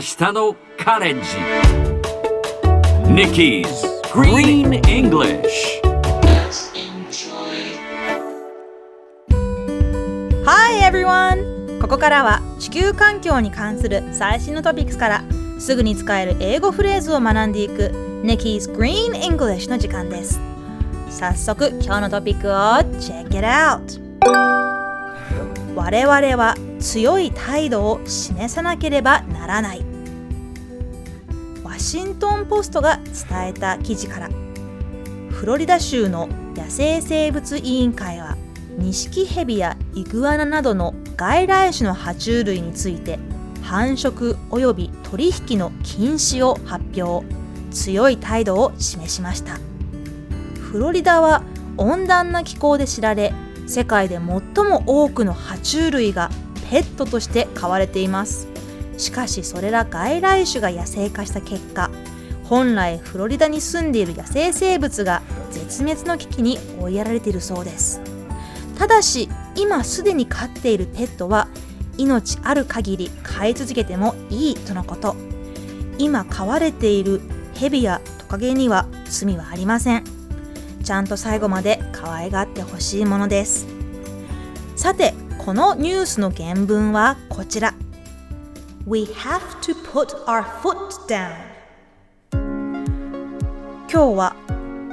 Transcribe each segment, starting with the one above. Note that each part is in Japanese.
日のカレッジ Nikki's Green English Hi everyone! ここからは地球環境に関する最新のトピックスからすぐに使える英語フレーズを学んでいく Nikki's Green English の時間です早速今日のトピックを Check it out! 我々は強い態度を示さなければならないシントン・ポストが伝えた記事からフロリダ州の野生生物委員会はニシキヘビやイグアナなどの外来種の爬虫類について繁殖及び取引の禁止を発表強い態度を示しました。フロリダは温暖な気候で知られ世界で最も多くの爬虫類がペットとして飼われています。しかしそれら外来種が野生化した結果本来フロリダに住んでいる野生生物が絶滅の危機に追いやられているそうです。ただし今すでに飼っているペットは命ある限り飼い続けてもいいとのこと。今飼われているヘビやトカゲには罪はありません。ちゃんと最後まで可愛がってほしいものです。さてこのニュースの原文はこちら。We have to put our foot down. 今日は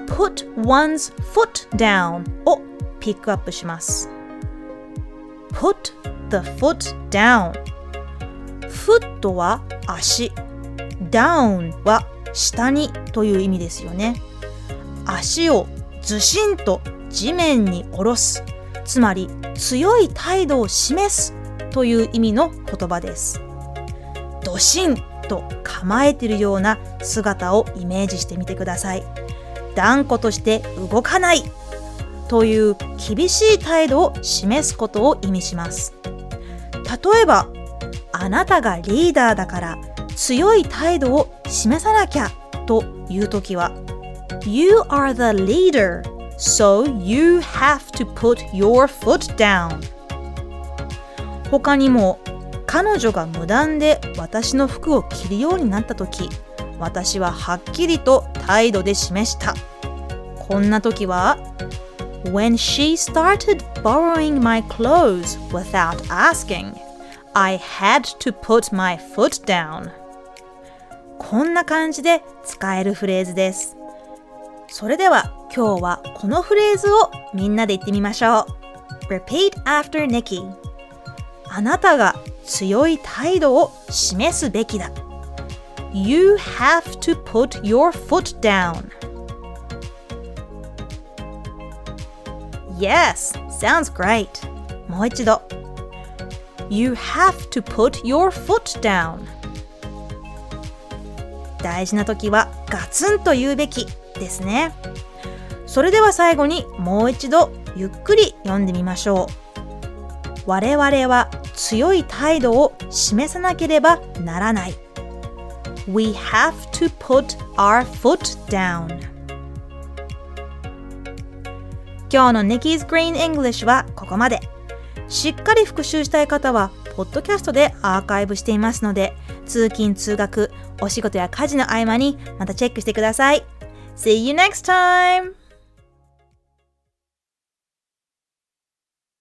put one's foot down をピックアップします。put the foot down. foot は足 down は下にという意味ですよね。足をずしんと地面に下ろすつまり強い態度を示すという意味の言葉です。ドシンと構えているような姿をイメージしてみてください。断固として動かないという厳しい態度を示すことを意味します。例えばあなたがリーダーだから強い態度を示さなきゃという時は You are the leader so you have to put your foot down. 他にも彼女が無断で私の服を着るようになった時私ははっきりと態度で示したこんな時は When she started borrowing my clothes without asking, I had to put my foot down. こんな感じで使えるフレーズです。それでは今日はこのフレーズをみんなで言ってみましょう。Repeat after Nikki. あなたが強い態度を示すべきだ。You have to put your foot down. Yes, sounds great. もう一度。You have to put your foot down. 大事な時はガツンと言うべきですね。それでは最後にもう一度ゆっくり読んでみましょう。我々は強い態度を示さなければならない。We have to put our foot down. 今日の Nikki's Green English はここまで。しっかり復習したい方は、ポッドキャストでアーカイブしていますので、通勤・通学、お仕事や家事の合間にまたチェックしてください。See you next time!